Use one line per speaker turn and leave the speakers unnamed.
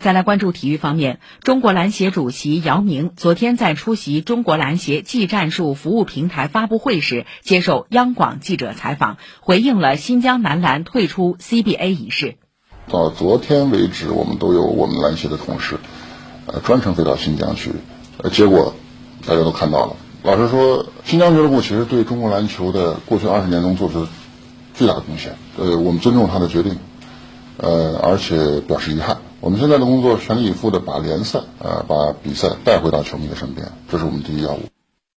再来关注体育方面，中国篮协主席姚明昨天在出席中国篮协技战术服务平台发布会时，接受央广记者采访，回应了新疆男篮退出 CBA 一事。
到昨天为止，我们都有我们篮协的同事，呃，专程飞到新疆去，呃，结果大家都看到了。老实说，新疆俱乐部其实对中国篮球的过去二十年中做出巨大的贡献，呃，我们尊重他的决定，呃，而且表示遗憾。我们现在的工作全力以赴的把联赛，呃，把比赛带回到球迷的身边，这是我们第一要务。